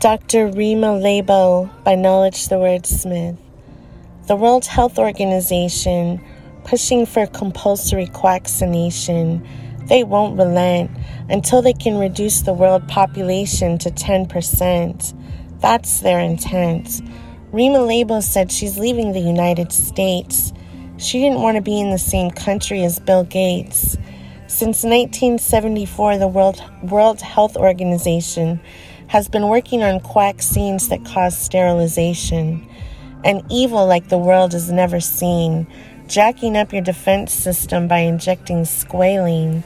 Dr. Rima Laibow by Knowledge the Wordsmith. The World Health Organization pushing for compulsory vaccination. They won't relent until they can reduce the world population to 10%. That's their intent. Rima Laibow said she's leaving the United States. She didn't want to be in the same country as Bill Gates. Since 1974, the World, World Health Organization has been working on vaccines that cause sterilization, an evil like the world has never seen, jacking up your defense system by injecting squalene.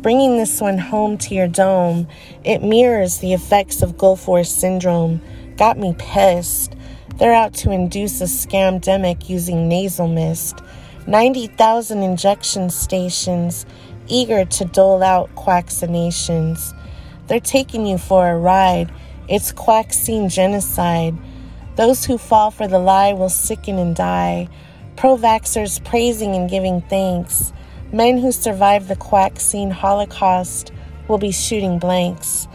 Bringing this one home to your dome, it mirrors the effects of Gulf War syndrome. Got me pissed. They're out to induce a scamdemic using nasal mist. 90,000 injection stations eager to dole out vaccinations. They're taking you for a ride. It's quaxine genocide. Those who fall for the lie will sicken and die. Pro vaxxers praising and giving thanks. Men who survived the quaxine holocaust will be shooting blanks.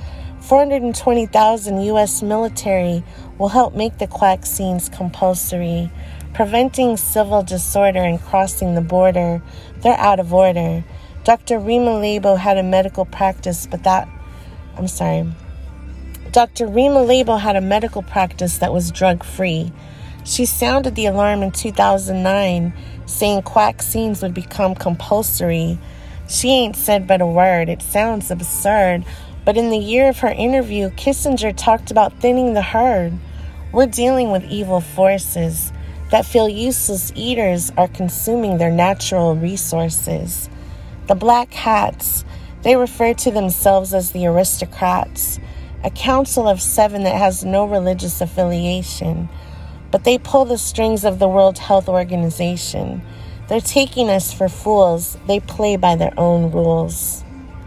420,000 U.S. military will help make the quaxines compulsory, preventing civil disorder and crossing the border. They're out of order. Dr. Rima Laibow had a medical practice, but that I'm sorry. Dr. Rima Laibow had a medical practice that was drug free. She sounded the alarm in 2009, saying vaccines would become compulsory. She ain't said but a word. It sounds absurd, but in the year of her interview, Kissinger talked about thinning the herd. We're dealing with evil forces that feel useless eaters are consuming their natural resources. The black hats they refer to themselves as the aristocrats, a council of seven that has no religious affiliation, but they pull the strings of the World Health Organization. They're taking us for fools. They play by their own rules.